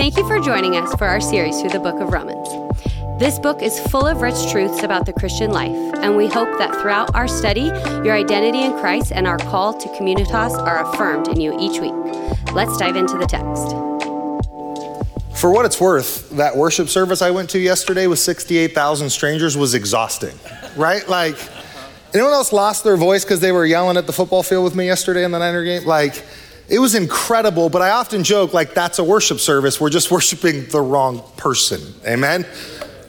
Thank you for joining us for our series through the book of Romans. This book is full of rich truths about the Christian life, and we hope that throughout our study, your identity in Christ and our call to communitas are affirmed in you each week. Let's dive into the text. For what it's worth, that worship service I went to yesterday with 68,000 strangers was exhausting, right? Like, anyone else lost their voice because they were yelling at the football field with me yesterday in the Niner game? Like, it was incredible, but I often joke, like, that's a worship service. We're just worshiping the wrong person. Amen?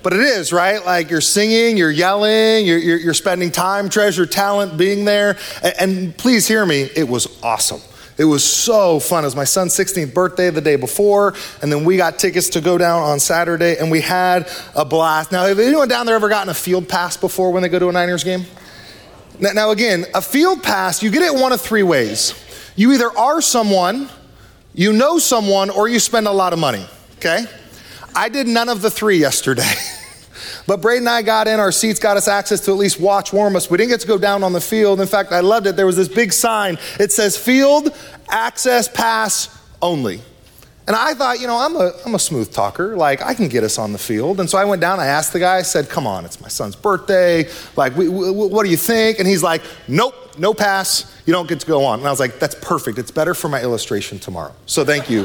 But it is, right? Like you're singing, you're yelling, you're, you're, you're spending time, treasure, talent, being there. And, and please hear me, it was awesome. It was so fun. It was my son's 16th birthday the day before, and then we got tickets to go down on Saturday, and we had a blast. Now, have anyone down there ever gotten a field pass before when they go to a Niners game? Now, now again, a field pass, you get it one of three ways. You either are someone, you know someone, or you spend a lot of money, okay? I did none of the three yesterday. but Braden and I got in, our seats got us access to at least watch warm us. We didn't get to go down on the field. In fact, I loved it. There was this big sign. It says field access pass only. And I thought, you know, I'm a, I'm a smooth talker. Like, I can get us on the field. And so I went down, I asked the guy, I said, come on, it's my son's birthday. Like, we, we, what do you think? And he's like, nope, no pass. You don't get to go on. And I was like, that's perfect. It's better for my illustration tomorrow. So thank you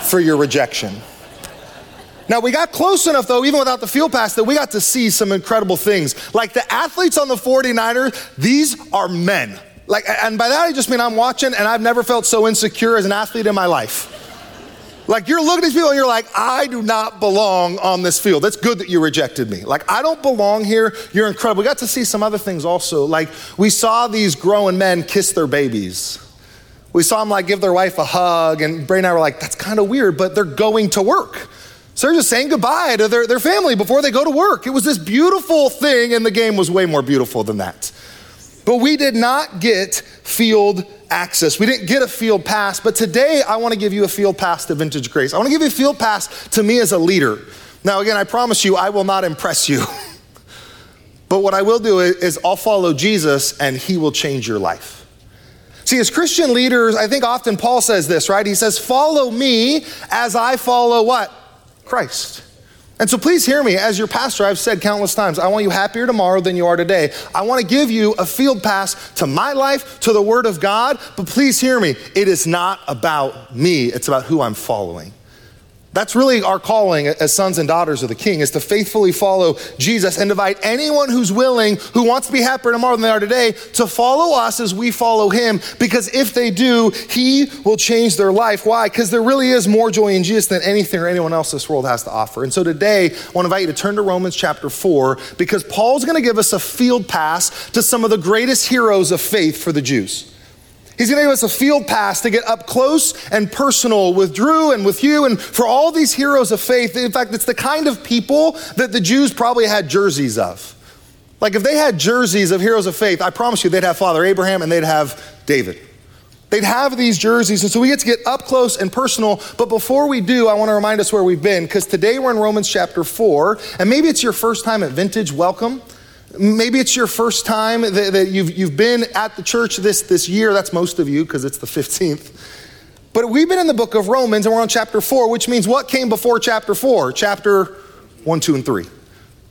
for your rejection. Now, we got close enough, though, even without the field pass, that we got to see some incredible things. Like the athletes on the 49ers, these are men. Like, and by that I just mean I'm watching and I've never felt so insecure as an athlete in my life. Like you're looking at these people and you're like, I do not belong on this field. That's good that you rejected me. Like I don't belong here. You're incredible. We got to see some other things also. Like we saw these growing men kiss their babies. We saw them like give their wife a hug, and Bray and I were like, that's kind of weird, but they're going to work. So they're just saying goodbye to their, their family before they go to work. It was this beautiful thing, and the game was way more beautiful than that. But we did not get field access. We didn't get a field pass. But today, I want to give you a field pass to Vintage Grace. I want to give you a field pass to me as a leader. Now, again, I promise you, I will not impress you. but what I will do is I'll follow Jesus, and he will change your life. See, as Christian leaders, I think often Paul says this, right? He says, Follow me as I follow what? Christ. And so please hear me. As your pastor, I've said countless times, I want you happier tomorrow than you are today. I want to give you a field pass to my life, to the Word of God, but please hear me. It is not about me, it's about who I'm following. That's really our calling as sons and daughters of the King is to faithfully follow Jesus and invite anyone who's willing, who wants to be happier tomorrow than they are today, to follow us as we follow him. Because if they do, he will change their life. Why? Because there really is more joy in Jesus than anything or anyone else this world has to offer. And so today, I want to invite you to turn to Romans chapter 4 because Paul's going to give us a field pass to some of the greatest heroes of faith for the Jews. He's going to give us a field pass to get up close and personal with Drew and with you and for all these heroes of faith. In fact, it's the kind of people that the Jews probably had jerseys of. Like if they had jerseys of heroes of faith, I promise you they'd have Father Abraham and they'd have David. They'd have these jerseys, and so we get to get up close and personal. But before we do, I want to remind us where we've been, because today we're in Romans chapter 4, and maybe it's your first time at Vintage. Welcome. Maybe it's your first time that, that you've, you've been at the church this, this year. That's most of you because it's the 15th. But we've been in the book of Romans and we're on chapter 4, which means what came before chapter 4? Chapter 1, 2, and 3.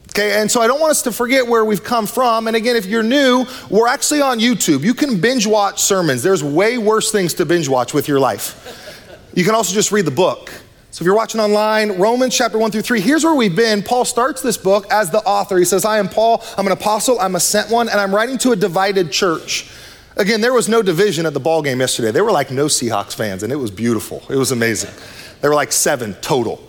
Okay, and so I don't want us to forget where we've come from. And again, if you're new, we're actually on YouTube. You can binge watch sermons. There's way worse things to binge watch with your life. You can also just read the book. So if you're watching online, Romans chapter 1 through 3, here's where we've been. Paul starts this book as the author. He says, I am Paul, I'm an apostle, I'm a sent one, and I'm writing to a divided church. Again, there was no division at the ball game yesterday. There were like no Seahawks fans, and it was beautiful. It was amazing. There were like seven total.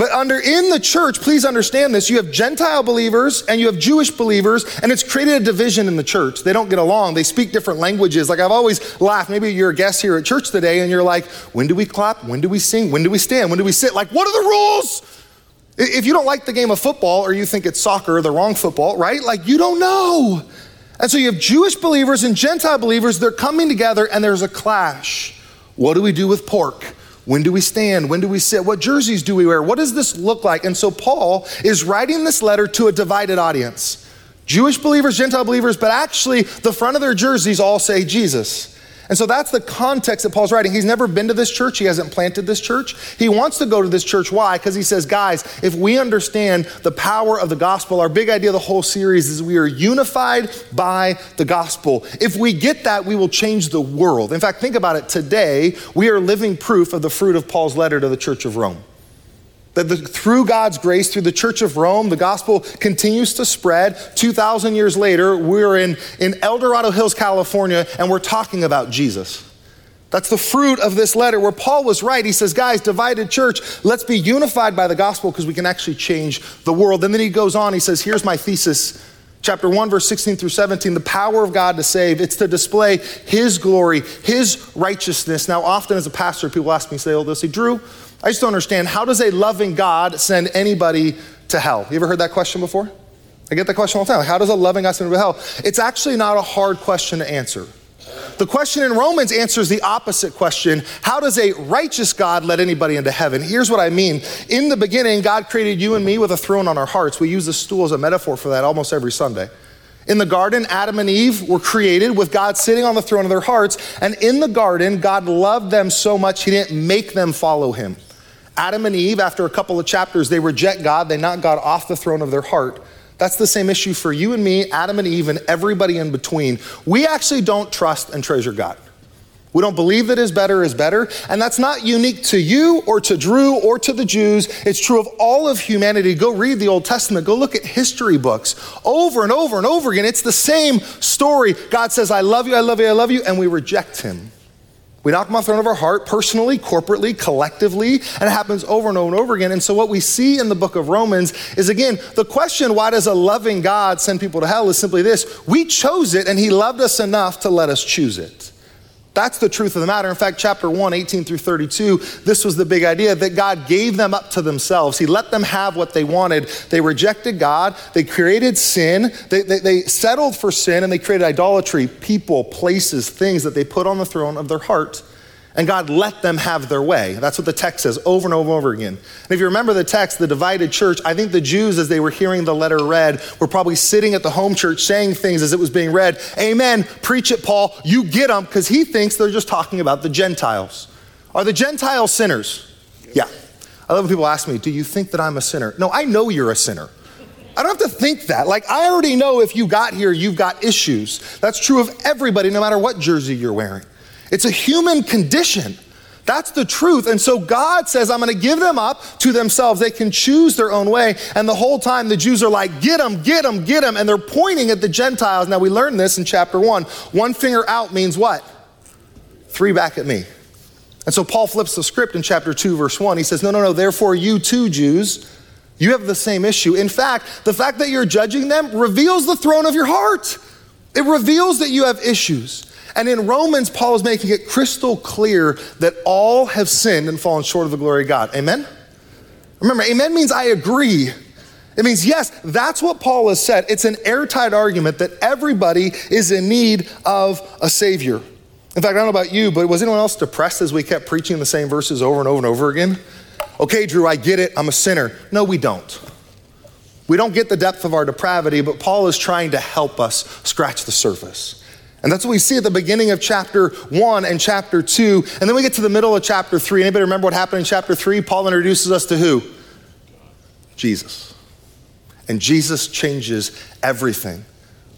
But under in the church, please understand this, you have Gentile believers and you have Jewish believers, and it's created a division in the church. They don't get along. They speak different languages. Like I've always laughed. Maybe you're a guest here at church today and you're like, when do we clap? When do we sing? When do we stand? When do we sit? Like, what are the rules? If you don't like the game of football or you think it's soccer, the wrong football, right? Like you don't know. And so you have Jewish believers and Gentile believers, they're coming together and there's a clash. What do we do with pork? When do we stand? When do we sit? What jerseys do we wear? What does this look like? And so Paul is writing this letter to a divided audience Jewish believers, Gentile believers, but actually the front of their jerseys all say Jesus. And so that's the context that Paul's writing. He's never been to this church. He hasn't planted this church. He wants to go to this church. Why? Because he says, guys, if we understand the power of the gospel, our big idea of the whole series is we are unified by the gospel. If we get that, we will change the world. In fact, think about it. Today, we are living proof of the fruit of Paul's letter to the church of Rome. That the, through God's grace, through the Church of Rome, the gospel continues to spread. 2,000 years later, we're in, in El Dorado Hills, California, and we're talking about Jesus. That's the fruit of this letter where Paul was right. He says, guys, divided church, let's be unified by the gospel because we can actually change the world. And then he goes on, he says, here's my thesis. Chapter 1, verse 16 through 17, the power of God to save. It's to display His glory, His righteousness. Now, often as a pastor, people ask me, say, oh, they'll say, Drew, I just don't understand. How does a loving God send anybody to hell? You ever heard that question before? I get that question all the time. How does a loving God send anybody to hell? It's actually not a hard question to answer. The question in Romans answers the opposite question How does a righteous God let anybody into heaven? Here's what I mean. In the beginning, God created you and me with a throne on our hearts. We use the stool as a metaphor for that almost every Sunday. In the garden, Adam and Eve were created with God sitting on the throne of their hearts. And in the garden, God loved them so much, He didn't make them follow Him. Adam and Eve, after a couple of chapters, they reject God, they knock God off the throne of their heart. That's the same issue for you and me, Adam and Eve, and everybody in between. We actually don't trust and treasure God. We don't believe that his better is better. And that's not unique to you or to Drew or to the Jews. It's true of all of humanity. Go read the Old Testament. Go look at history books over and over and over again. It's the same story. God says, I love you, I love you, I love you. And we reject him. We knock them off the throne of our heart, personally, corporately, collectively, and it happens over and over and over again. And so, what we see in the book of Romans is again, the question, why does a loving God send people to hell, is simply this we chose it, and He loved us enough to let us choose it. That's the truth of the matter. In fact, chapter 1, 18 through 32, this was the big idea that God gave them up to themselves. He let them have what they wanted. They rejected God, they created sin, they, they, they, settled for sin, and they created idolatry, people, places, things that they put on the throne of their heart and God let them have their way. That's what the text says over and over and over again. And if you remember the text, the divided church, I think the Jews, as they were hearing the letter read, were probably sitting at the home church saying things as it was being read. Amen. Preach it, Paul. You get them, because he thinks they're just talking about the Gentiles. Are the Gentiles sinners? Yeah. I love when people ask me, Do you think that I'm a sinner? No, I know you're a sinner. I don't have to think that. Like, I already know if you got here, you've got issues. That's true of everybody, no matter what jersey you're wearing. It's a human condition. That's the truth. And so God says, I'm going to give them up to themselves. They can choose their own way. And the whole time the Jews are like, get them, get them, get them. And they're pointing at the Gentiles. Now we learned this in chapter one. One finger out means what? Three back at me. And so Paul flips the script in chapter 2, verse 1. He says, No, no, no, therefore you too, Jews, you have the same issue. In fact, the fact that you're judging them reveals the throne of your heart. It reveals that you have issues. And in Romans, Paul is making it crystal clear that all have sinned and fallen short of the glory of God. Amen? Remember, amen means I agree. It means, yes, that's what Paul has said. It's an airtight argument that everybody is in need of a Savior. In fact, I don't know about you, but was anyone else depressed as we kept preaching the same verses over and over and over again? Okay, Drew, I get it. I'm a sinner. No, we don't. We don't get the depth of our depravity, but Paul is trying to help us scratch the surface. And that's what we see at the beginning of chapter one and chapter two. And then we get to the middle of chapter three. Anybody remember what happened in chapter three? Paul introduces us to who? Jesus. And Jesus changes everything.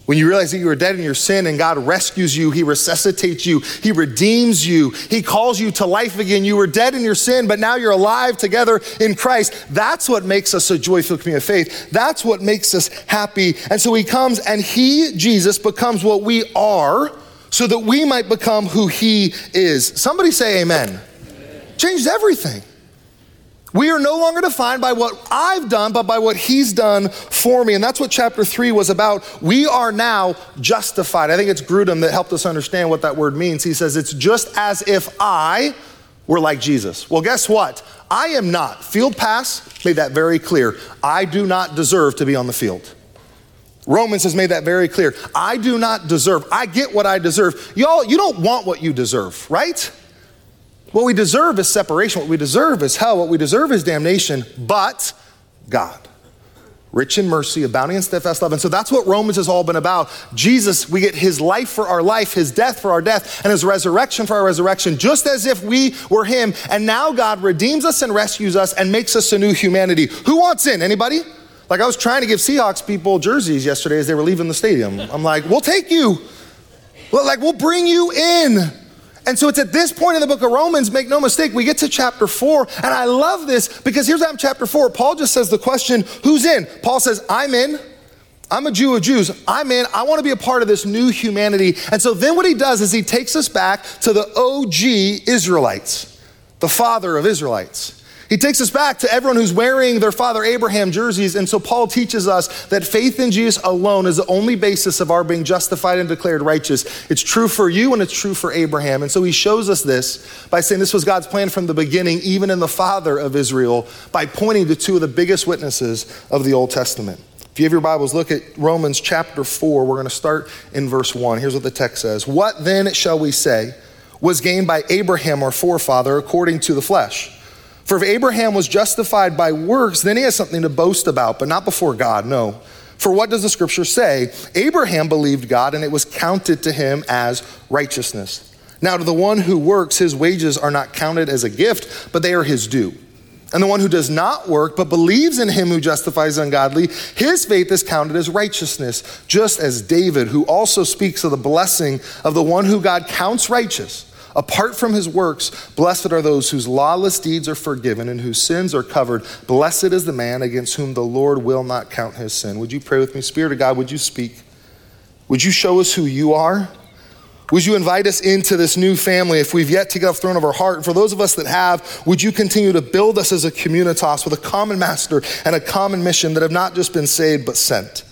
When you realize that you are dead in your sin and God rescues you, He resuscitates you, He redeems you, He calls you to life again. You were dead in your sin, but now you're alive together in Christ. That's what makes us a joyful community of faith. That's what makes us happy. And so He comes and He, Jesus, becomes what we are so that we might become who He is. Somebody say amen. amen. Changed everything. We are no longer defined by what I've done, but by what He's done for me. And that's what chapter three was about. We are now justified. I think it's Grudem that helped us understand what that word means. He says, It's just as if I were like Jesus. Well, guess what? I am not. Field pass made that very clear. I do not deserve to be on the field. Romans has made that very clear. I do not deserve. I get what I deserve. Y'all, you don't want what you deserve, right? What we deserve is separation. What we deserve is hell. What we deserve is damnation, but God. rich in mercy, abounding in steadfast love. And so that's what Romans has all been about. Jesus, we get his life for our life, his death for our death, and his resurrection for our resurrection, just as if we were him. And now God redeems us and rescues us and makes us a new humanity. Who wants in? Anybody? Like I was trying to give Seahawks people jerseys yesterday as they were leaving the stadium. I'm like, we'll take you. Like, we'll bring you in. And so it's at this point in the book of Romans, make no mistake, we get to chapter four. And I love this because here's chapter four. Paul just says the question, who's in? Paul says, I'm in. I'm a Jew of Jews. I'm in. I want to be a part of this new humanity. And so then what he does is he takes us back to the OG Israelites, the father of Israelites. He takes us back to everyone who's wearing their father Abraham jerseys. And so Paul teaches us that faith in Jesus alone is the only basis of our being justified and declared righteous. It's true for you and it's true for Abraham. And so he shows us this by saying this was God's plan from the beginning, even in the father of Israel, by pointing to two of the biggest witnesses of the Old Testament. If you have your Bibles, look at Romans chapter 4. We're going to start in verse 1. Here's what the text says What then shall we say was gained by Abraham, our forefather, according to the flesh? For if Abraham was justified by works, then he has something to boast about, but not before God, no. For what does the scripture say? Abraham believed God, and it was counted to him as righteousness. Now, to the one who works, his wages are not counted as a gift, but they are his due. And the one who does not work, but believes in him who justifies ungodly, his faith is counted as righteousness, just as David, who also speaks of the blessing of the one who God counts righteous Apart from his works, blessed are those whose lawless deeds are forgiven and whose sins are covered. Blessed is the man against whom the Lord will not count his sin. Would you pray with me? Spirit of God, would you speak? Would you show us who you are? Would you invite us into this new family if we've yet to get off the throne of our heart? And for those of us that have, would you continue to build us as a communitas with a common master and a common mission that have not just been saved, but sent?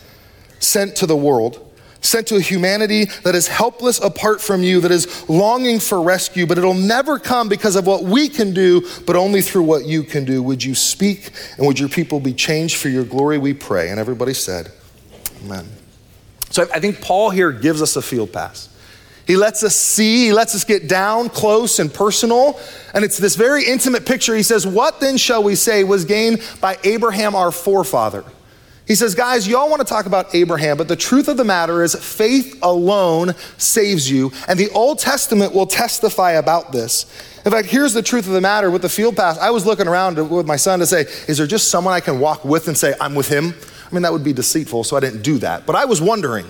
Sent to the world sent to a humanity that is helpless apart from you, that is longing for rescue, but it'll never come because of what we can do, but only through what you can do. Would you speak and would your people be changed for your glory, we pray? And everybody said, Amen. So I think Paul here gives us a field pass. He lets us see, he lets us get down close and personal. And it's this very intimate picture. He says, What then shall we say was gained by Abraham, our forefather? He says, guys, y'all want to talk about Abraham, but the truth of the matter is faith alone saves you. And the Old Testament will testify about this. In fact, here's the truth of the matter with the field pass. I was looking around with my son to say, is there just someone I can walk with and say, I'm with him? I mean, that would be deceitful, so I didn't do that. But I was wondering,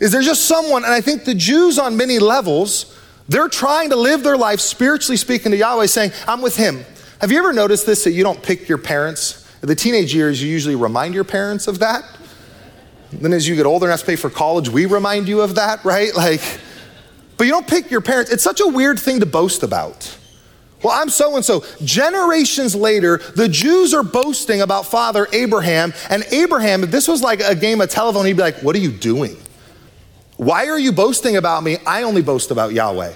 is there just someone, and I think the Jews on many levels, they're trying to live their life spiritually speaking to Yahweh, saying, I'm with him. Have you ever noticed this that you don't pick your parents? The teenage years, you usually remind your parents of that. Then as you get older and have to pay for college, we remind you of that, right? Like, but you don't pick your parents. It's such a weird thing to boast about. Well, I'm so and so. Generations later, the Jews are boasting about Father Abraham. And Abraham, if this was like a game of telephone, he'd be like, What are you doing? Why are you boasting about me? I only boast about Yahweh.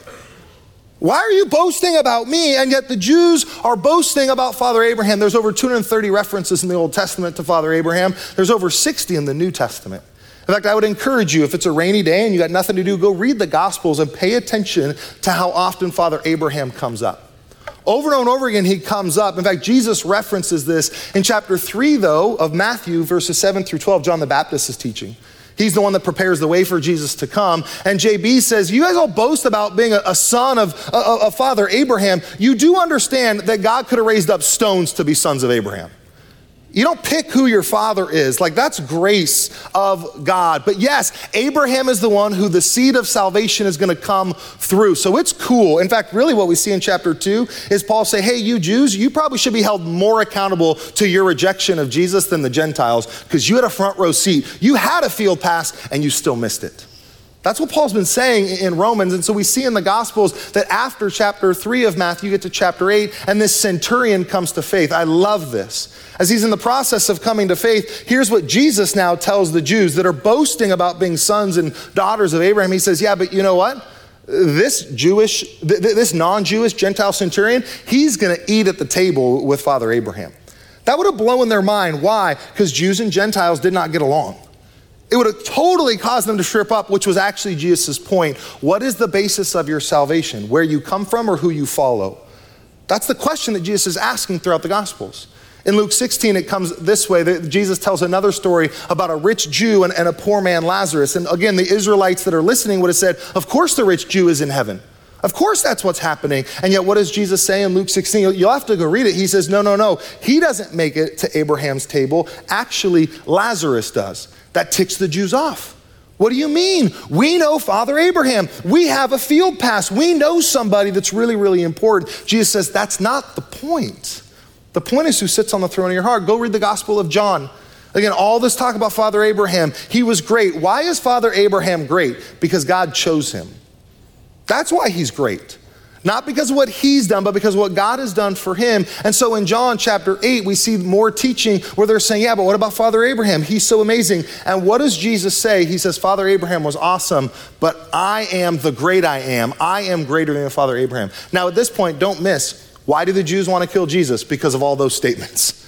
Why are you boasting about me? And yet the Jews are boasting about Father Abraham. There's over 230 references in the Old Testament to Father Abraham, there's over 60 in the New Testament. In fact, I would encourage you, if it's a rainy day and you got nothing to do, go read the Gospels and pay attention to how often Father Abraham comes up. Over and over again, he comes up. In fact, Jesus references this in chapter 3, though, of Matthew, verses 7 through 12. John the Baptist is teaching. He's the one that prepares the way for Jesus to come. And JB says, You guys all boast about being a, a son of a, a father Abraham. You do understand that God could have raised up stones to be sons of Abraham. You don't pick who your father is. Like, that's grace of God. But yes, Abraham is the one who the seed of salvation is going to come through. So it's cool. In fact, really, what we see in chapter two is Paul say, Hey, you Jews, you probably should be held more accountable to your rejection of Jesus than the Gentiles because you had a front row seat. You had a field pass and you still missed it. That's what Paul's been saying in Romans. And so we see in the Gospels that after chapter three of Matthew, you get to chapter eight, and this centurion comes to faith. I love this. As he's in the process of coming to faith, here's what Jesus now tells the Jews that are boasting about being sons and daughters of Abraham. He says, Yeah, but you know what? This Jewish, this non Jewish Gentile centurion, he's going to eat at the table with Father Abraham. That would have blown their mind. Why? Because Jews and Gentiles did not get along. It would have totally caused them to trip up, which was actually Jesus' point. What is the basis of your salvation? Where you come from or who you follow? That's the question that Jesus is asking throughout the Gospels. In Luke 16, it comes this way. Jesus tells another story about a rich Jew and, and, a poor man, Lazarus. And again, the Israelites that are listening would have said, Of course, the rich Jew is in heaven. Of course, that's what's happening. And yet, what does Jesus say in Luke 16? You'll have to go read it. He says, No, no, no. He doesn't make it to Abraham's table. Actually, Lazarus does. That ticks the Jews off. What do you mean? We know Father Abraham. We have a field pass. We know somebody that's really, really important. Jesus says, That's not the point. The point is who sits on the throne of your heart. Go read the Gospel of John. Again, all this talk about Father Abraham, he was great. Why is Father Abraham great? Because God chose him. That's why he's great. Not because of what he's done, but because what God has done for him. And so in John chapter 8, we see more teaching where they're saying, Yeah, but what about Father Abraham? He's so amazing. And what does Jesus say? He says, Father Abraham was awesome, but I am the great I am. I am greater than Father Abraham. Now, at this point, don't miss why do the Jews want to kill Jesus? Because of all those statements.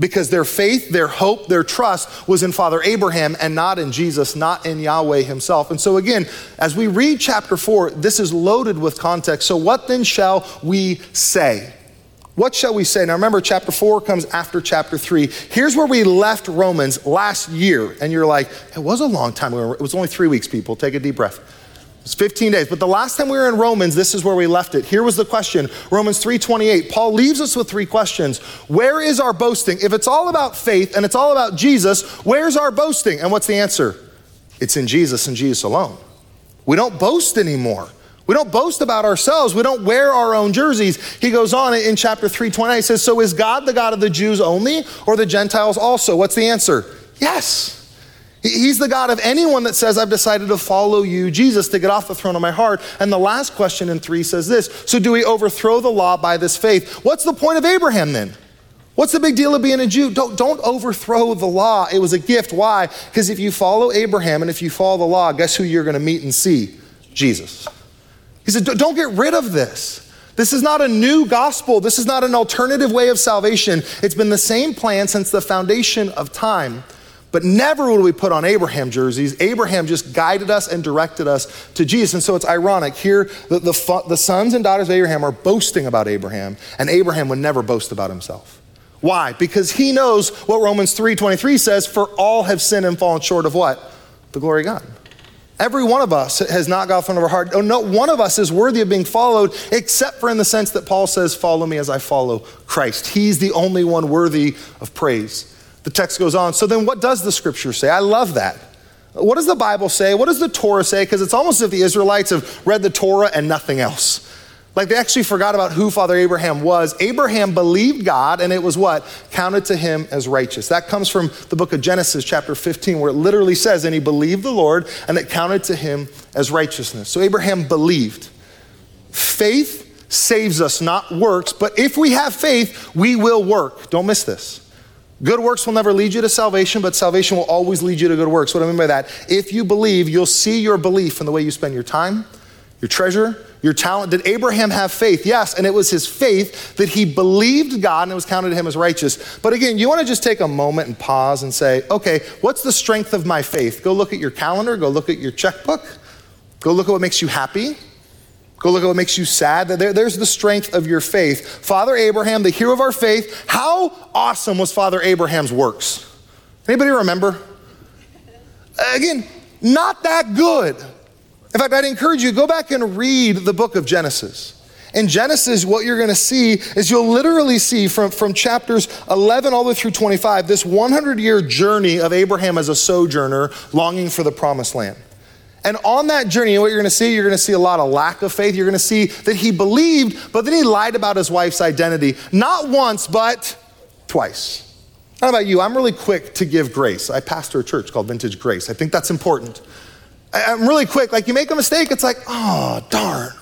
Because their faith, their hope, their trust was in Father Abraham and not in Jesus, not in Yahweh himself. And so, again, as we read chapter 4, this is loaded with context. So, what then shall we say? What shall we say? Now, remember, chapter 4 comes after chapter 3. Here's where we left Romans last year. And you're like, it was a long time. It was only three weeks, people. Take a deep breath. It's 15 days. But the last time we were in Romans, this is where we left it. Here was the question. Romans 3:28. Paul leaves us with three questions. Where is our boasting? If it's all about faith and it's all about Jesus, where's our boasting? And what's the answer? It's in Jesus and Jesus alone. We don't boast anymore. We don't boast about ourselves. We don't wear our own jerseys. He goes on in chapter 3:28. He says, "So is God the God of the Jews only or the Gentiles also?" What's the answer? Yes. He's the God of anyone that says, I've decided to follow you, Jesus, to get off the throne of my heart. And the last question in three says this So, do we overthrow the law by this faith? What's the point of Abraham then? What's the big deal of being a Jew? Don't, don't overthrow the law. It was a gift. Why? Because if you follow Abraham and if you follow the law, guess who you're going to meet and see? Jesus. He said, Don't get rid of this. This is not a new gospel. This is not an alternative way of salvation. It's been the same plan since the foundation of time. But never would we put on Abraham jerseys. Abraham just guided us and directed us to Jesus. And so it's ironic. Here, the, the, the, sons and daughters of Abraham are boasting about Abraham, and Abraham would never boast about himself. Why? Because he knows what Romans 3.23 says, for all have sinned and fallen short of what? The glory of God. Every one of us has not got front of our heart. Oh, no one of us is worthy of being followed, except for in the sense that Paul says, Follow me as I follow Christ. He's the only one worthy of praise. The text goes on. So then, what does the scripture say? I love that. What does the Bible say? What does the Torah say? Because it's almost as if the Israelites have read the Torah and nothing else. Like they actually forgot about who Father Abraham was. Abraham believed God, and it was what? Counted to him as righteous. That comes from the book of Genesis, chapter 15, where it literally says, And he believed the Lord, and it counted to him as righteousness. So Abraham believed. Faith saves us, not works, but if we have faith, we will work. Don't miss this. Good works will never lead you to salvation, but salvation will always lead you to good works. What I mean by that? If you believe, you'll see your belief in the way you spend your time, your treasure, your talent. Did Abraham have faith? Yes, and it was his faith that he believed God and it was counted to him as righteous. But again, you want to just take a moment and pause and say, okay, what's the strength of my faith? Go look at your calendar, go look at your checkbook, go look at what makes you happy. Go look at what makes you sad. There, there's the strength of your faith. Father Abraham, the hero of our faith, how awesome was Father Abraham's works? Anybody remember? Again, not that good. In fact, I'd encourage you go back and read the book of Genesis. In Genesis, what you're going to see is you'll literally see from, from chapters 11 all the way through 25 this 100 year journey of Abraham as a sojourner longing for the promised land. And on that journey, what you're going to see, you're going to see a lot of lack of faith. You're going to see that he believed, but then he lied about his wife's identity. Not once, but twice. How about you? I'm really quick to give grace. I pastor a church called Vintage Grace. I think that's important. I'm really quick. Like you make a mistake, it's like, oh, darn,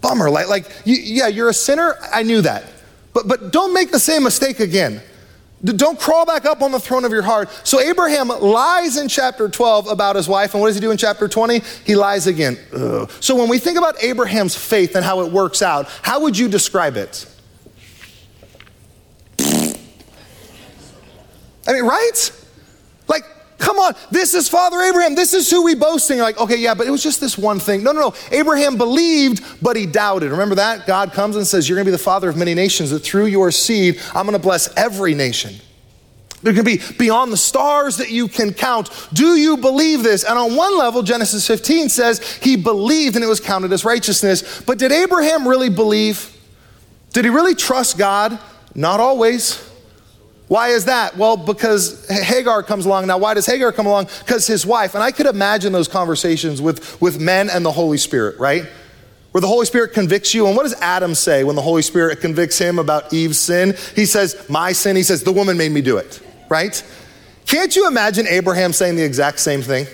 bummer. Like, like you, yeah, you're a sinner. I knew that. But, but don't make the same mistake again. Don't crawl back up on the throne of your heart. So Abraham lies in chapter 12 about his wife, and what does he do in chapter 20? He lies again. Ugh. So when we think about Abraham's faith and how it works out, how would you describe it? I mean, right? Come on, this is Father Abraham. This is who we boasting. Like, okay, yeah, but it was just this one thing. No, no, no. Abraham believed, but he doubted. Remember that? God comes and says, You're going to be the father of many nations, that through your seed, I'm going to bless every nation. There can be beyond the stars that you can count. Do you believe this? And on one level, Genesis 15 says he believed and it was counted as righteousness. But did Abraham really believe? Did he really trust God? Not always. Why is that? Well, because Hagar comes along. Now, why does Hagar come along? Because his wife, and I could imagine those conversations with, with men and the Holy Spirit, right? Where the Holy Spirit convicts you. And what does Adam say when the Holy Spirit convicts him about Eve's sin? He says, My sin. He says, The woman made me do it right? Can't you imagine Abraham saying the exact same thing?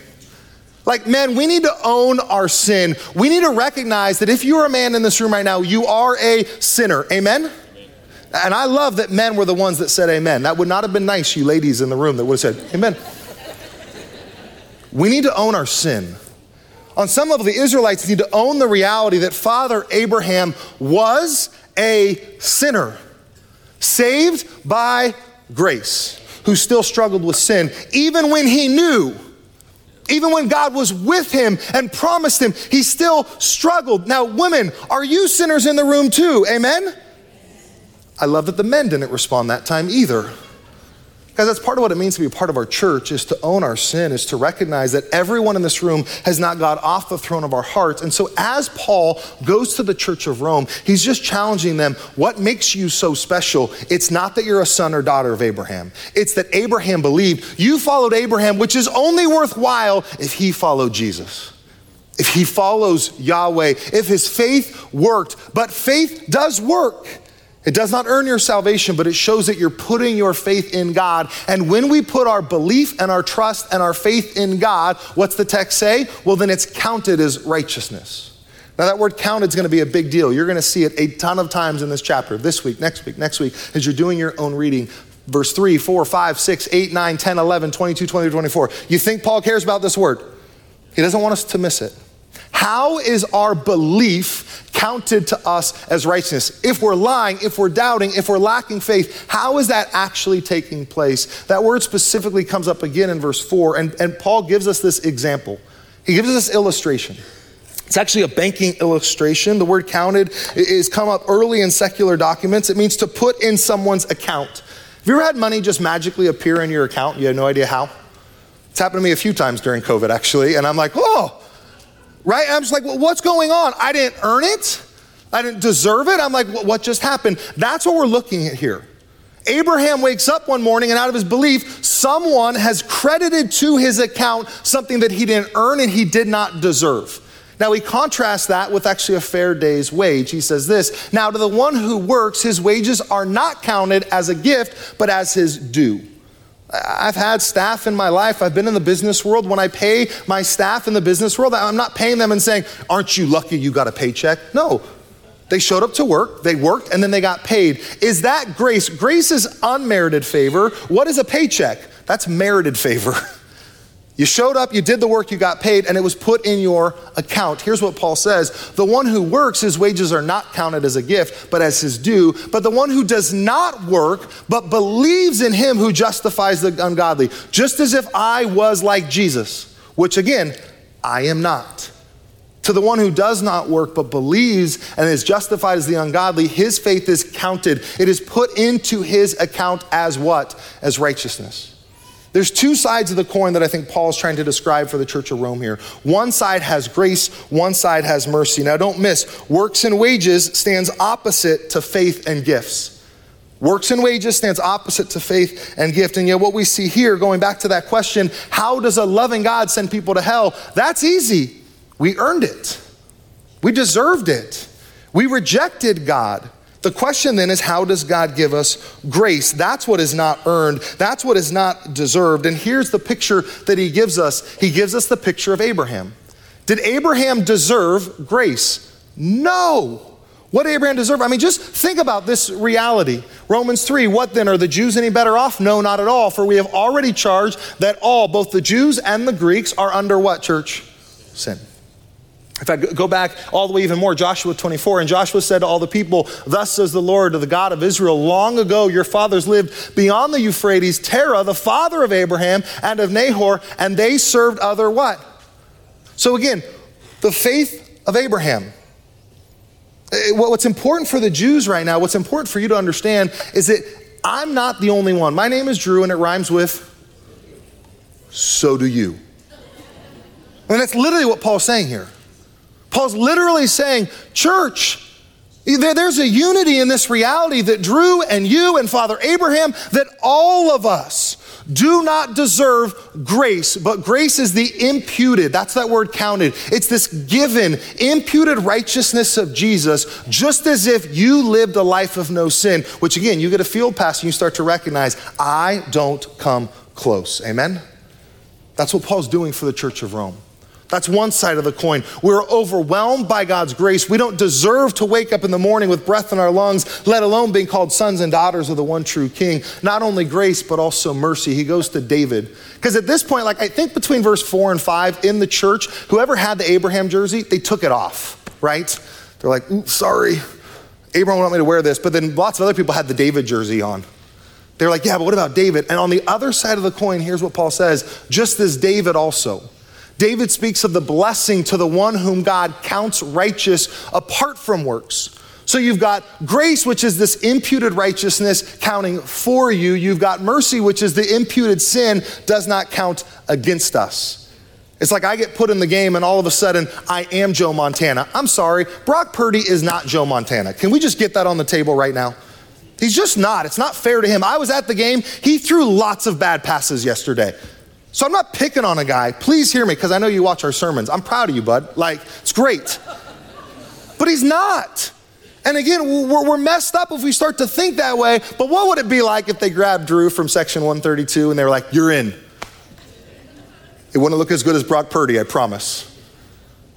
Like, man, we need to own our sin. We need to recognize that if you're a man in this room right now, you are a sinner. Amen? And I love that men were the ones that said amen. That would not have been nice, you ladies in the room that would have said amen. we need to own our sin. On some level, the Israelites need to own the reality that Father Abraham was a sinner, saved by grace who still struggled with sin, even when he knew, even when God was with him and promised him, he still struggled. Now, women, are you sinners in the room too? Amen? I love that the men didn't respond that time either. Guys, that's part of what it means to be a part of our church is to own our sin, is to recognize that everyone in this room has not got off the throne of our hearts. And so as Paul goes to the church of Rome, he's just challenging them, what makes you so special? It's not that you're a son or daughter of Abraham. It's that Abraham believed. You followed Abraham, which is only worthwhile if he followed Jesus if he follows Yahweh, if his faith worked. But faith does work. It does not earn your salvation, but it shows that you're putting your faith in God. And when we put our belief and our trust and our faith in God, what's the text say? Well, then it's counted as righteousness. Now, that word counted is going to be a big deal. You're going to see it a ton of times in this chapter, this week, next week, next week, as you're doing your own reading. Verse 3, 4, 5, 6, 8, 9, 10, 11, 22, 23, 24. You think Paul cares about this word? He doesn't want us to miss it. How is our belief counted to us as righteousness? If we're lying, if we're doubting, if we're lacking faith, how is that actually taking place? That word specifically comes up again in verse 4, and, and Paul gives us this example. He gives us this illustration. It's actually a banking illustration. The word counted is come up early in secular documents. It means to put in someone's account. Have you ever had money just magically appear in your account? You have no idea how? It's happened to me a few times during COVID, actually, and I'm like, oh, right? I'm just like, well, what's going on? I didn't earn it. I didn't deserve it. I'm like, what just happened? That's what we're looking at here. Abraham wakes up one morning and out of his belief, someone has credited to his account something that he didn't earn and he did not deserve. Now he contrasts that with actually a fair day's wage. He says this Now to the one who works, his wages are not counted as a gift, but as his due. I've had staff in my life. I've been in the business world. When I pay my staff in the business world, I'm not paying them and saying, Aren't you lucky you got a paycheck? No. They showed up to work, they worked, and then they got paid. Is that grace? Grace is unmerited favor. What is a paycheck? That's merited favor. You showed up, you did the work, you got paid, and it was put in your account. Here's what Paul says The one who works, his wages are not counted as a gift, but as his due. But the one who does not work, but believes in him who justifies the ungodly, just as if I was like Jesus, which again, I am not. To the one who does not work but believes and is justified as the ungodly, his faith is counted. It is put into his account as what? As righteousness. There's two sides of the coin that I think Paul is trying to describe for the church of Rome here. One side has grace, one side has mercy. Now, don't miss, works and wages stands opposite to faith and gifts. Works and wages stands opposite to faith and gift. And yet, what we see here, going back to that question, how does a loving God send people to hell? That's easy. We earned it, we deserved it. We rejected God. The question then is how does God give us grace? That's what is not earned. That's what is not deserved. And here's the picture that he gives us He gives us the picture of Abraham. Did Abraham deserve grace? No. What Abraham deserve? I mean, just think about this reality. Romans 3, what then? Are the Jews any better off? No, not at all. For we have already charged that all, both the Jews and the Greeks, are under what, church? Sin. In fact, go back all the way even more, Joshua 24. And Joshua said to all the people, Thus says the Lord, the God of Israel, long ago your fathers lived beyond the Euphrates, Terah, the father of Abraham and of Nahor, and they served other what? So again, the faith of Abraham. Eh, what's important for the Jews right now, what's important for you to understand is that I'm not the only one. My name is Drew, and it rhymes with so do you. And that's literally what Paul's saying here. Paul's literally saying, Church, there's a unity in this reality that Drew and you and Father Abraham, that all of us do not deserve grace, but grace is the imputed, that's that word counted. It's this given, imputed righteousness of Jesus, just as if you lived a life of no sin, which again, you get a field pass and you start to recognize, I don't come close. Amen? That's what Paul's doing for the church of Rome. That's one side of the coin. We're overwhelmed by God's grace. We don't deserve to wake up in the morning with breath in our lungs, let alone being called sons and daughters of the one true King. Not only grace, but also mercy. He goes to David. Because at this point, like I think between verse four and five in the church, whoever had the Abraham jersey, they took it off, right? They're like, sorry, Abraham wanted me to wear this. But then lots of other people had the David jersey on. They're like, yeah, but what about David? And on the other side of the coin, here's what Paul says just as David also. David speaks of the blessing to the one whom God counts righteous apart from works. So you've got grace, which is this imputed righteousness counting for you. You've got mercy, which is the imputed sin does not count against us. It's like I get put in the game and all of a sudden I am Joe Montana. I'm sorry, Brock Purdy is not Joe Montana. Can we just get that on the table right now? He's just not. It's not fair to him. I was at the game. He threw lots of bad passes yesterday. So I'm not picking on a guy. Please hear me because I know you watch our sermons. I'm proud of you, bud. Like, it's great. But he's not. And again, we're, messed up if we start to think that way. But what would it be like if they grabbed Drew from section 132 and they were like, You're in? It wouldn't look as good as Brock Purdy, I promise.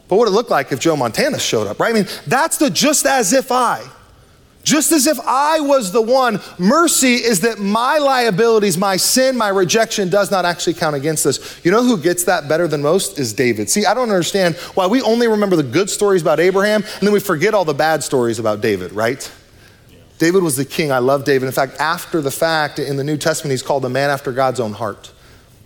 But what would it look like if Joe Montana showed up, right? I mean, that's the just as if I. Just as if I was the one, mercy is that my liabilities, my sin, my rejection does not actually count against us. You know who gets that better than most is David. See, I don't understand why we only remember the good stories about Abraham and then we forget all the bad stories about David, right? David was the king. I love David. In fact, after the fact, in the New Testament, he's called the man after God's own heart.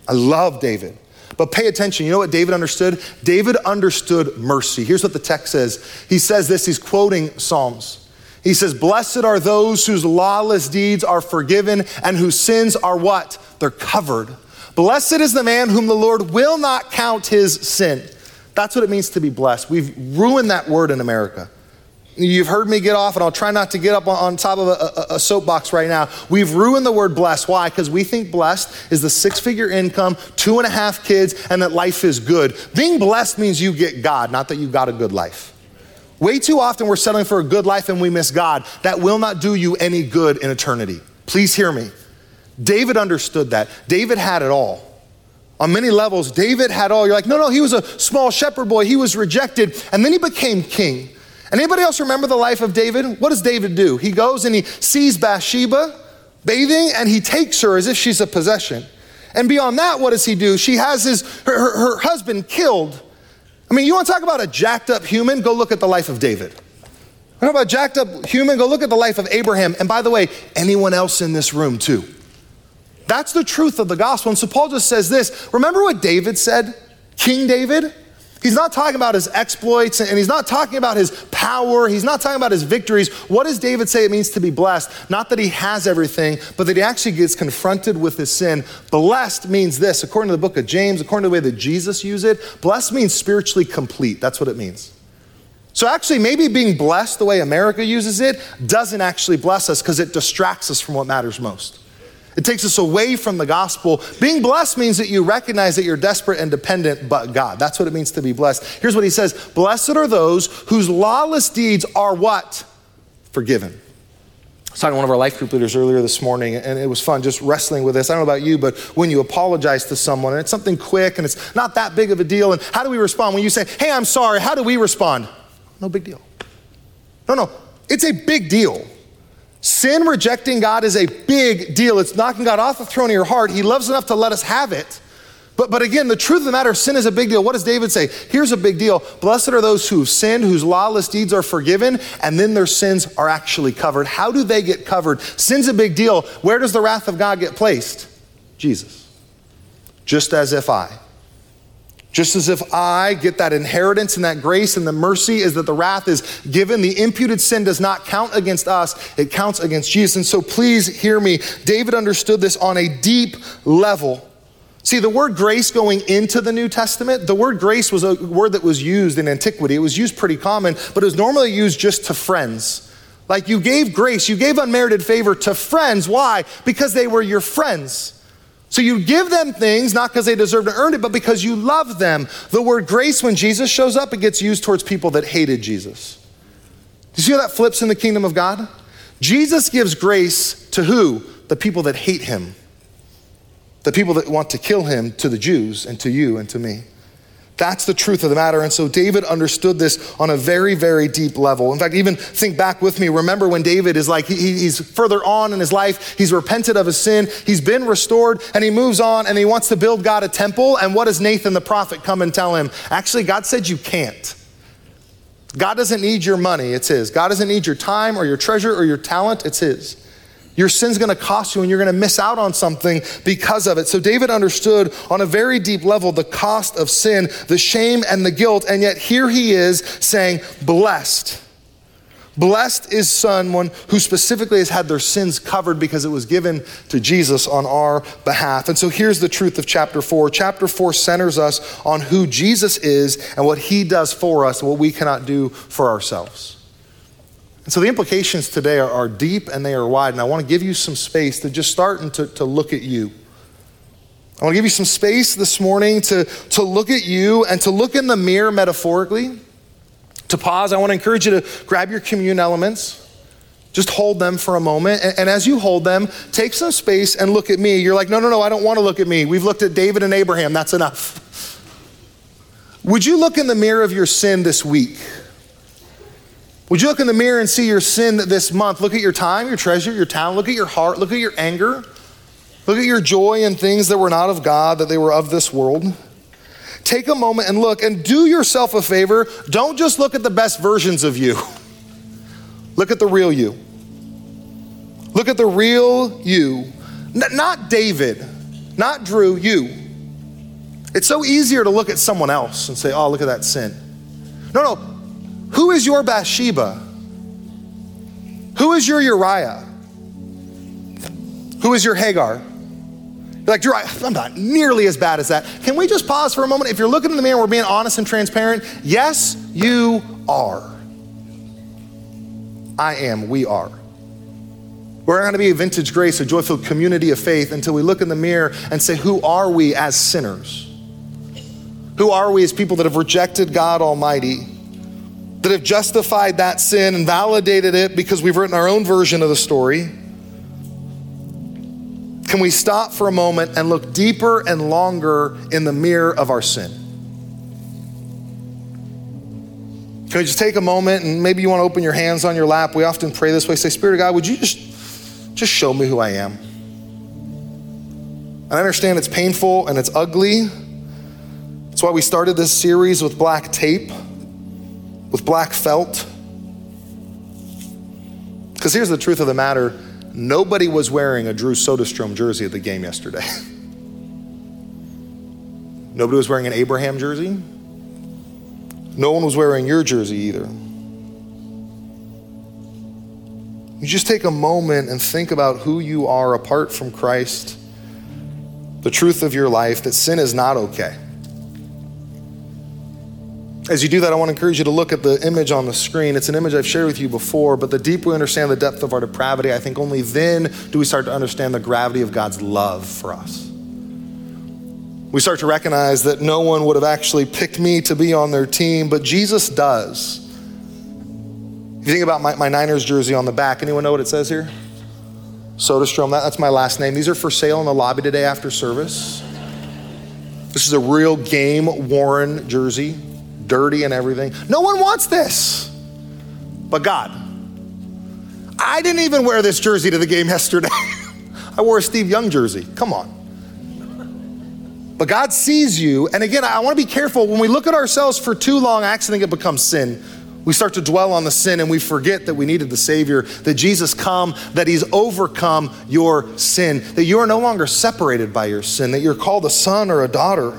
I love David. But pay attention. You know what David understood? David understood mercy. Here's what the text says. He says this, he's quoting Psalms. He says, Blessed are those whose lawless deeds are forgiven and whose sins are what? They're covered. Blessed is the man whom the Lord will not count his sin. That's what it means to be blessed. We've ruined that word in America. You've heard me get off, and I'll try not to get up on top of a, a, a soapbox right now. We've ruined the word blessed. Why? Because we think blessed is the six figure income, two and a half kids, and that life is good. Being blessed means you get God, not that you've got a good life. Way too often we're settling for a good life and we miss God. That will not do you any good in eternity. Please hear me. David understood that. David had it all. On many levels, David had all. You're like, no, no, he was a small shepherd boy. He was rejected, and then he became king. And anybody else remember the life of David? What does David do? He goes and he sees Bathsheba bathing, and he takes her as if she's a possession. And beyond that, what does he do? She has his her, her, her husband killed I mean, you want to talk about a jacked up human? Go look at the life of David. What about jacked up human? Go look at the life of Abraham. And by the way, anyone else in this room too. That's the truth of the gospel. And so Paul just says this. Remember what David said? King David? He's not talking about his exploits and he's not talking about his power. He's not talking about his victories. What does David say it means to be blessed? Not that he has everything, but that he actually gets confronted with his sin. Blessed means this, according to the book of James, according to the way that Jesus used it, blessed means spiritually complete. That's what it means. So, actually, maybe being blessed the way America uses it doesn't actually bless us because it distracts us from what matters most. It takes us away from the gospel. Being blessed means that you recognize that you're desperate and dependent but God. That's what it means to be blessed. Here's what he says Blessed are those whose lawless deeds are what? Forgiven. I was talking to one of our life group leaders earlier this morning, and it was fun just wrestling with this. I don't know about you, but when you apologize to someone, and it's something quick and it's not that big of a deal, and how do we respond? When you say, Hey, I'm sorry, how do we respond? No big deal. No, no, it's a big deal. Sin rejecting God is a big deal. It's knocking God off the throne of your heart. He loves enough to let us have it. But, but again, the truth of the matter, sin is a big deal. What does David say? Here's a big deal. Blessed are those who've sinned, whose lawless deeds are forgiven, and then their sins are actually covered. How do they get covered? Sin's a big deal. Where does the wrath of God get placed? Jesus. Just as if I. Just as if I get that inheritance and that grace and the mercy is that the wrath is given. The imputed sin does not count against us, it counts against Jesus. And so please hear me. David understood this on a deep level. See, the word grace going into the New Testament, the word grace was a word that was used in antiquity. It was used pretty common, but it was normally used just to friends. Like you gave grace, you gave unmerited favor to friends. Why? Because they were your friends. So you give them things not because they deserve to earn it, but because you love them. The word grace, when Jesus shows up, it gets used towards people that hated Jesus. Do you see how that flips in the kingdom of God? Jesus gives grace to who? The people that hate him the people that want to kill him to the Jews and to you and to me. That's the truth of the matter. And so David understood this on a very, very deep level. In fact, even think back with me. Remember when David is like, he, he's further on in his life, he's repented of his sin, he's been restored, and he moves on and he wants to build God a temple. And what does Nathan the prophet come and tell him? Actually, God said you can't. God doesn't need your money, it's His. God doesn't need your time or your treasure or your talent, it's His. Your sin's going to cost you, and you're going to miss out on something because of it. So, David understood on a very deep level the cost of sin, the shame and the guilt, and yet here he is saying, Blessed. Blessed is someone who specifically has had their sins covered because it was given to Jesus on our behalf. And so here's the truth of chapter 4. Chapter 4 centers us on who Jesus is and what he does for us and what we cannot do for ourselves. And so the implications today are, are, deep and they are wide, and I want to give you some space to just start and to, to look at you. I want to give you some space this morning to, to look at you and to look in the mirror metaphorically. To pause, I want to encourage you to grab your commune elements. Just hold them for a moment. And, and as you hold them, take some space and look at me. You're like, no, no, no, I don't want to look at me. We've looked at David and Abraham. That's enough. Would you look in the mirror of your sin this week? Would you look in the mirror and see your sin this month? Look at your time, your treasure, your talent. Look at your heart. Look at your anger. Look at your joy in things that were not of God, that they were of this world. Take a moment and look and do yourself a favor. Don't just look at the best versions of you, look at the real you. Look at the real you. N- not David, not Drew, you. It's so easier to look at someone else and say, oh, look at that sin. No, no, who is your Bathsheba? Who is your Uriah? Who is your Hagar? You're like, Uriah, I'm not nearly as bad as that. Can we just pause for a moment? If you're looking in the mirror, we're being honest and transparent. Yes, you are. I am. We are. We're not going to be a vintage grace, a joyful community of faith until we look in the mirror and say, Who are we as sinners? Who are we as people that have rejected God Almighty? That have justified that sin and validated it because we've written our own version of the story, can we stop for a moment and look deeper and longer in the mirror of our sin? Can we just take a moment and maybe you want to open your hands on your lap? We often pray this way say, Spirit of God, would you just, just show me who I am? And I understand it's painful and it's ugly. That's why we started this series with black tape with black felt. Because here's the truth of the matter nobody was wearing a Drew Soderstrom jersey at the game yesterday. nobody was wearing an Abraham jersey. No one was wearing your jersey either. You just take a moment and think about who you are apart from Christ, the truth of your life, that sin is not okay. As you do that, I want to encourage you to look at the image on the screen. It's an image I've shared with you before, but the deeper we understand the depth of our depravity, I think only then do we start to understand the gravity of God's love for us. We start to recognize that no one would have actually picked me to be on their team, but Jesus does. If you think about my, my Niners jersey on the back, anyone know what it says here? Soderstrom, that, that's my last name. These are for sale in the lobby today after service. This is a real game worn jersey dirty and everything. No one wants this but God. I didn't even wear this jersey to the game yesterday. I wore a Steve Young jersey. Come on. But God sees you. And again, I want to be careful. When we look at ourselves for too long, I actually think it becomes sin. We start to dwell on the sin and we forget that we needed the Savior, that Jesus come, that He's overcome your sin, that you are no longer separated by your sin, that you're called a son or a daughter.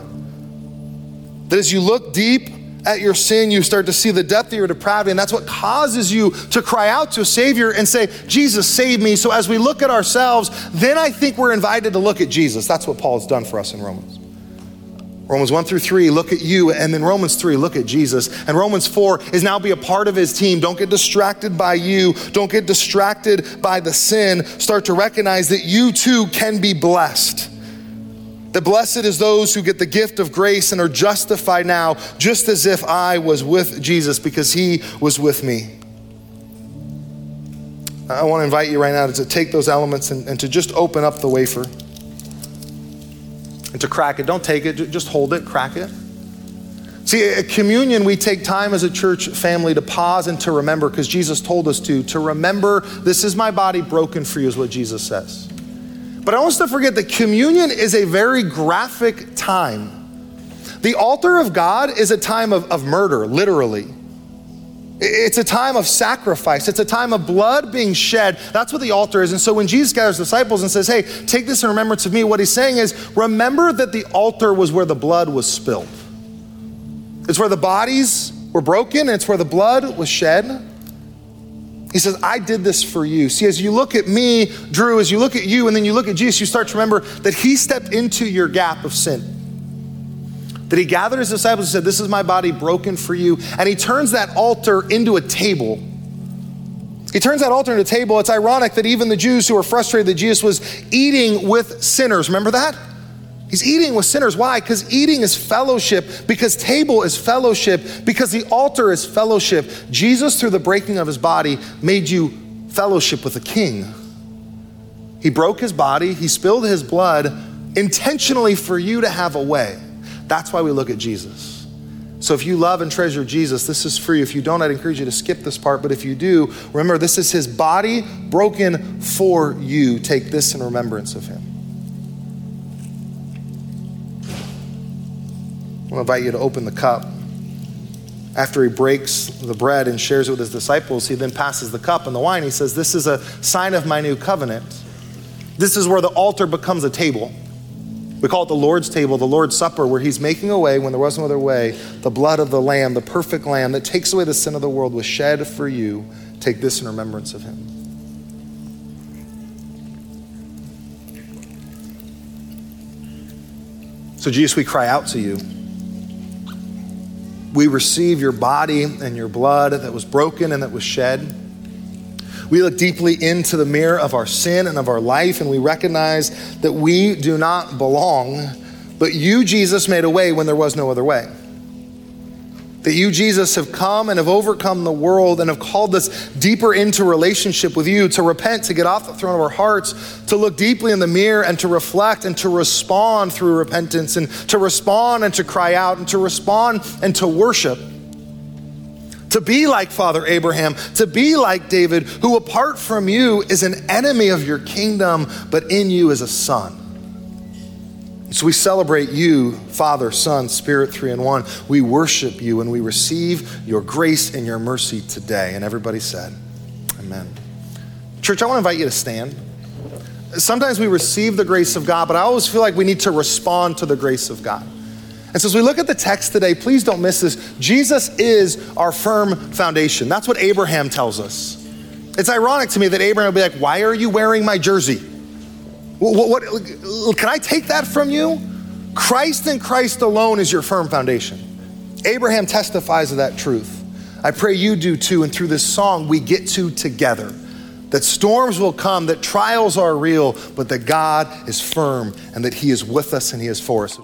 That as you look deep at your sin, you start to see the depth of your depravity, and that's what causes you to cry out to a Savior and say, Jesus, save me. So as we look at ourselves, then I think we're invited to look at Jesus. That's what Paul has done for us in Romans. Romans 1 through 3, look at you. And then Romans 3, look at Jesus. And Romans 4 is now be a part of his team. Don't get distracted by you. Don't get distracted by the sin. Start to recognize that you too can be blessed. That blessed is those who get the gift of grace and are justified now, just as if I was with Jesus because he was with me. I want to invite you right now to take those elements and, and to just open up the wafer and to crack it. Don't take it, just hold it, crack it. See, at communion, we take time as a church family to pause and to remember, because Jesus told us to, to remember this is my body broken for you, is what Jesus says. But I want us to forget that communion is a very graphic time. The altar of God is a time of, of murder, literally. It's a time of sacrifice. It's a time of blood being shed. That's what the altar is. And so when Jesus gathers disciples and says, Hey, take this in remembrance of me, what he's saying is, remember that the altar was where the blood was spilled. It's where the bodies were broken, it's where the blood was shed. He says, I did this for you. See, as you look at me, Drew, as you look at you, and then you look at Jesus, you start to remember that he stepped into your gap of sin that he gathered his disciples and said, This is my body broken for you. And he turns that altar into a table. He turns that altar into a table. It's ironic that even the Jews who were frustrated that Jesus was eating with sinners, remember that? He's eating with sinners. Why? Because eating is fellowship, because table is fellowship, because the altar is fellowship. Jesus, through the breaking of his body, made you fellowship with a king. He broke his body, he spilled his blood intentionally for you to have a way. That's why we look at Jesus. So if you love and treasure Jesus, this is free. If you don't, I'd encourage you to skip this part. But if you do, remember this is his body broken for you. Take this in remembrance of him. To invite you to open the cup. After he breaks the bread and shares it with his disciples, he then passes the cup and the wine. He says, This is a sign of my new covenant. This is where the altar becomes a table. We call it the Lord's table, the Lord's supper, where he's making a way when there was no other way. The blood of the Lamb, the perfect Lamb that takes away the sin of the world, was shed for you. Take this in remembrance of him. So, Jesus, we cry out to you. We receive your body and your blood that was broken and that was shed. We look deeply into the mirror of our sin and of our life, and we recognize that we do not belong, but you, Jesus, made a way when there was no other way. That you, Jesus, have come and have overcome the world and have called us deeper into relationship with you, to repent, to get off the throne of our hearts, to look deeply in the mirror and to reflect and to respond through repentance and to respond and to cry out and to respond and to worship to be like Father Abraham, to be like David, who apart from you is an enemy of your kingdom, but in you is a son. So we celebrate you, Father, Son, Spirit, three in one. We worship you and we receive your grace and your mercy today. And everybody said, Amen. Church, I want to invite you to stand. Sometimes we receive the grace of God, but I always feel like we need to respond to the grace of God. And so, as we look at the text today, please don't miss this. Jesus is our firm foundation. That's what Abraham tells us. It's ironic to me that Abraham would be like, Why are you wearing my jersey? What, what, can I take that from you? Christ and Christ alone is your firm foundation. Abraham testifies of that truth. I pray you do too. And through this song, we get to together that storms will come, that trials are real, but that God is firm and that He is with us and He is for us.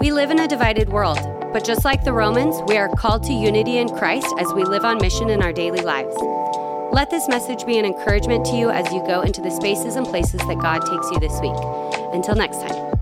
We live in a divided world, but just like the Romans, we are called to unity in Christ as we live on mission in our daily lives. Let this message be an encouragement to you as you go into the spaces and places that God takes you this week. Until next time.